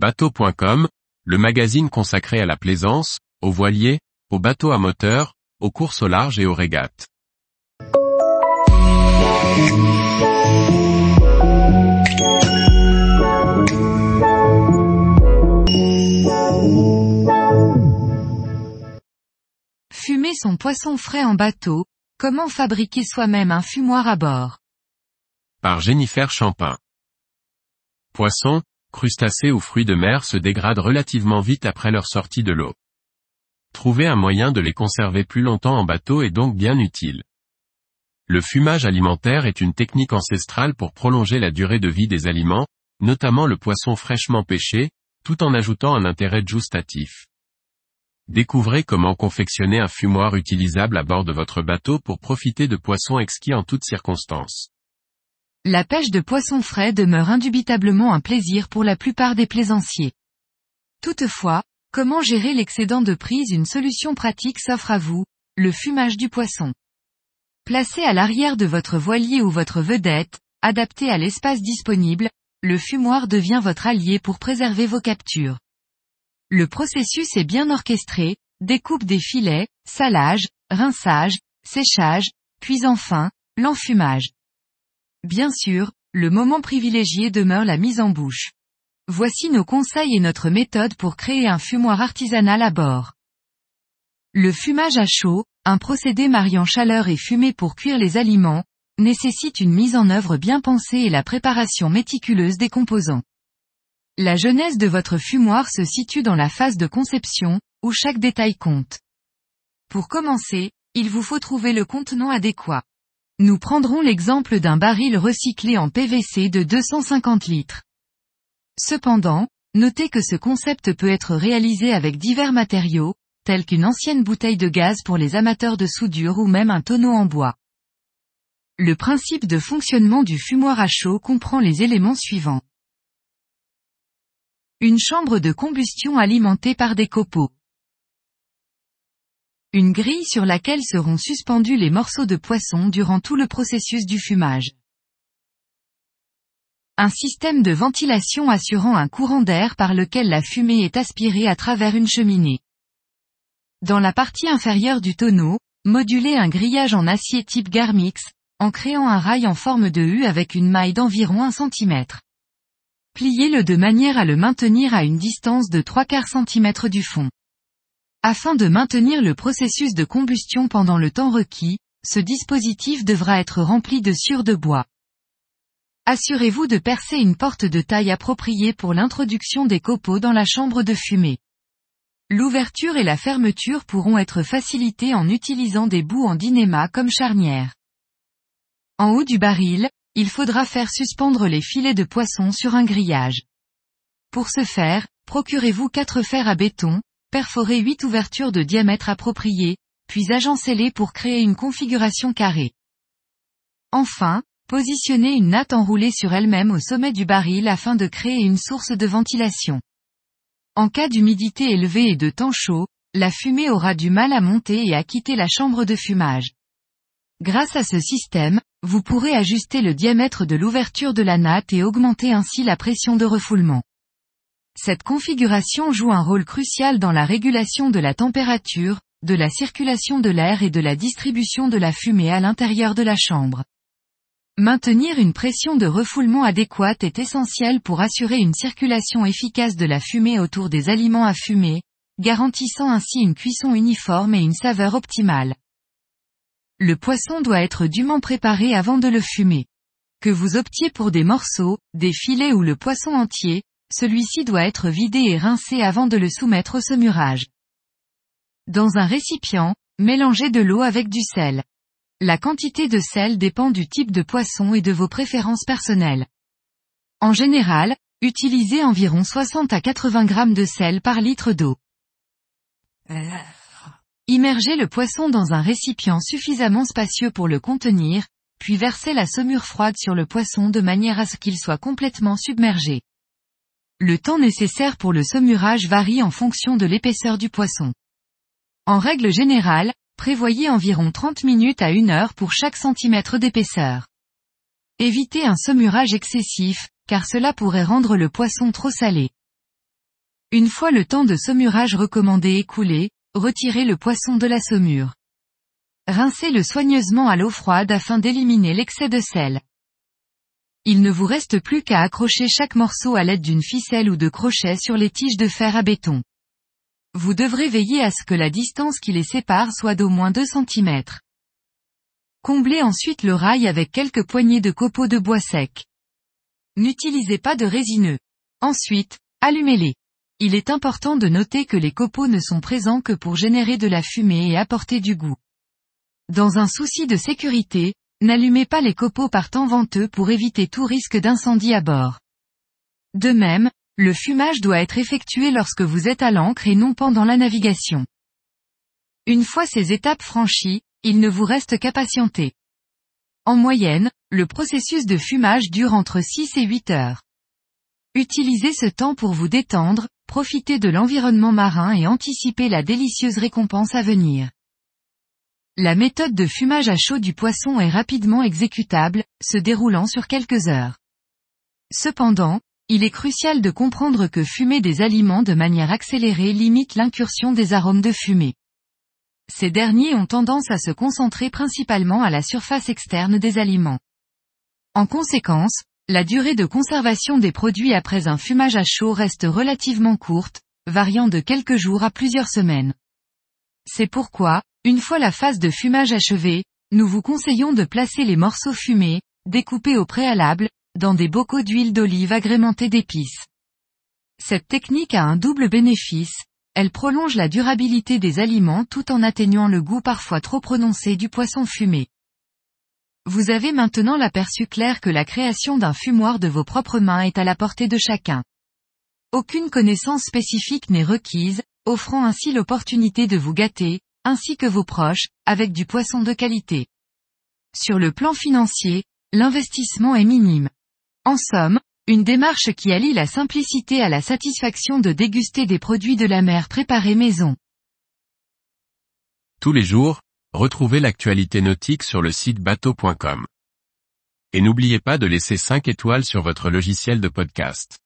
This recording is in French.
Bateau.com, le magazine consacré à la plaisance, aux voiliers, aux bateaux à moteur, aux courses au large et aux régates. Fumer son poisson frais en bateau, comment fabriquer soi-même un fumoir à bord? Par Jennifer Champin. Poissons, crustacés ou fruits de mer se dégradent relativement vite après leur sortie de l'eau. Trouver un moyen de les conserver plus longtemps en bateau est donc bien utile. Le fumage alimentaire est une technique ancestrale pour prolonger la durée de vie des aliments, notamment le poisson fraîchement pêché, tout en ajoutant un intérêt gustatif. Découvrez comment confectionner un fumoir utilisable à bord de votre bateau pour profiter de poissons exquis en toutes circonstances. La pêche de poissons frais demeure indubitablement un plaisir pour la plupart des plaisanciers. Toutefois, comment gérer l'excédent de prise Une solution pratique s'offre à vous, le fumage du poisson. Placé à l'arrière de votre voilier ou votre vedette, adapté à l'espace disponible, le fumoir devient votre allié pour préserver vos captures. Le processus est bien orchestré, découpe des filets, salage, rinçage, séchage, puis enfin, l'enfumage. Bien sûr, le moment privilégié demeure la mise en bouche. Voici nos conseils et notre méthode pour créer un fumoir artisanal à bord. Le fumage à chaud, un procédé mariant chaleur et fumée pour cuire les aliments, nécessite une mise en œuvre bien pensée et la préparation méticuleuse des composants. La jeunesse de votre fumoir se situe dans la phase de conception, où chaque détail compte. Pour commencer, il vous faut trouver le contenant adéquat. Nous prendrons l'exemple d'un baril recyclé en PVC de 250 litres. Cependant, notez que ce concept peut être réalisé avec divers matériaux, tels qu'une ancienne bouteille de gaz pour les amateurs de soudure ou même un tonneau en bois. Le principe de fonctionnement du fumoir à chaud comprend les éléments suivants. Une chambre de combustion alimentée par des copeaux. Une grille sur laquelle seront suspendus les morceaux de poisson durant tout le processus du fumage. Un système de ventilation assurant un courant d'air par lequel la fumée est aspirée à travers une cheminée. Dans la partie inférieure du tonneau, moduler un grillage en acier type Garmix, en créant un rail en forme de U avec une maille d'environ 1 cm. Pliez-le de manière à le maintenir à une distance de 3 quarts cm du fond. Afin de maintenir le processus de combustion pendant le temps requis, ce dispositif devra être rempli de sciure de bois. Assurez-vous de percer une porte de taille appropriée pour l'introduction des copeaux dans la chambre de fumée. L'ouverture et la fermeture pourront être facilitées en utilisant des bouts en dynéma comme charnière. En haut du baril, il faudra faire suspendre les filets de poisson sur un grillage. Pour ce faire, procurez-vous quatre fers à béton, perforez 8 ouvertures de diamètre approprié, puis agencez-les pour créer une configuration carrée. Enfin, positionnez une natte enroulée sur elle-même au sommet du baril afin de créer une source de ventilation. En cas d'humidité élevée et de temps chaud, la fumée aura du mal à monter et à quitter la chambre de fumage. Grâce à ce système, vous pourrez ajuster le diamètre de l'ouverture de la natte et augmenter ainsi la pression de refoulement. Cette configuration joue un rôle crucial dans la régulation de la température, de la circulation de l'air et de la distribution de la fumée à l'intérieur de la chambre. Maintenir une pression de refoulement adéquate est essentiel pour assurer une circulation efficace de la fumée autour des aliments à fumer, garantissant ainsi une cuisson uniforme et une saveur optimale. Le poisson doit être dûment préparé avant de le fumer. Que vous optiez pour des morceaux, des filets ou le poisson entier, celui-ci doit être vidé et rincé avant de le soumettre au saumurage. Dans un récipient, mélangez de l'eau avec du sel. La quantité de sel dépend du type de poisson et de vos préférences personnelles. En général, utilisez environ 60 à 80 grammes de sel par litre d'eau. Immergez le poisson dans un récipient suffisamment spacieux pour le contenir, puis versez la saumure froide sur le poisson de manière à ce qu'il soit complètement submergé. Le temps nécessaire pour le saumurage varie en fonction de l'épaisseur du poisson. En règle générale, prévoyez environ 30 minutes à 1 heure pour chaque centimètre d'épaisseur. Évitez un saumurage excessif, car cela pourrait rendre le poisson trop salé. Une fois le temps de saumurage recommandé écoulé, retirez le poisson de la saumure. Rincez-le soigneusement à l'eau froide afin d'éliminer l'excès de sel. Il ne vous reste plus qu'à accrocher chaque morceau à l'aide d'une ficelle ou de crochet sur les tiges de fer à béton. Vous devrez veiller à ce que la distance qui les sépare soit d'au moins 2 cm. Comblez ensuite le rail avec quelques poignées de copeaux de bois sec. N'utilisez pas de résineux. Ensuite, allumez-les. Il est important de noter que les copeaux ne sont présents que pour générer de la fumée et apporter du goût. Dans un souci de sécurité, n'allumez pas les copeaux par temps venteux pour éviter tout risque d'incendie à bord. De même, le fumage doit être effectué lorsque vous êtes à l'ancre et non pendant la navigation. Une fois ces étapes franchies, il ne vous reste qu'à patienter. En moyenne, le processus de fumage dure entre 6 et 8 heures. Utilisez ce temps pour vous détendre, profiter de l'environnement marin et anticiper la délicieuse récompense à venir. La méthode de fumage à chaud du poisson est rapidement exécutable, se déroulant sur quelques heures. Cependant, il est crucial de comprendre que fumer des aliments de manière accélérée limite l'incursion des arômes de fumée. Ces derniers ont tendance à se concentrer principalement à la surface externe des aliments. En conséquence, la durée de conservation des produits après un fumage à chaud reste relativement courte, variant de quelques jours à plusieurs semaines. C'est pourquoi, une fois la phase de fumage achevée, nous vous conseillons de placer les morceaux fumés, découpés au préalable, dans des bocaux d'huile d'olive agrémentés d'épices. Cette technique a un double bénéfice, elle prolonge la durabilité des aliments tout en atténuant le goût parfois trop prononcé du poisson fumé. Vous avez maintenant l'aperçu clair que la création d'un fumoir de vos propres mains est à la portée de chacun. Aucune connaissance spécifique n'est requise, offrant ainsi l'opportunité de vous gâter, ainsi que vos proches, avec du poisson de qualité. Sur le plan financier, l'investissement est minime. En somme, une démarche qui allie la simplicité à la satisfaction de déguster des produits de la mer préparés maison. Tous les jours, retrouvez l'actualité nautique sur le site bateau.com. Et n'oubliez pas de laisser 5 étoiles sur votre logiciel de podcast.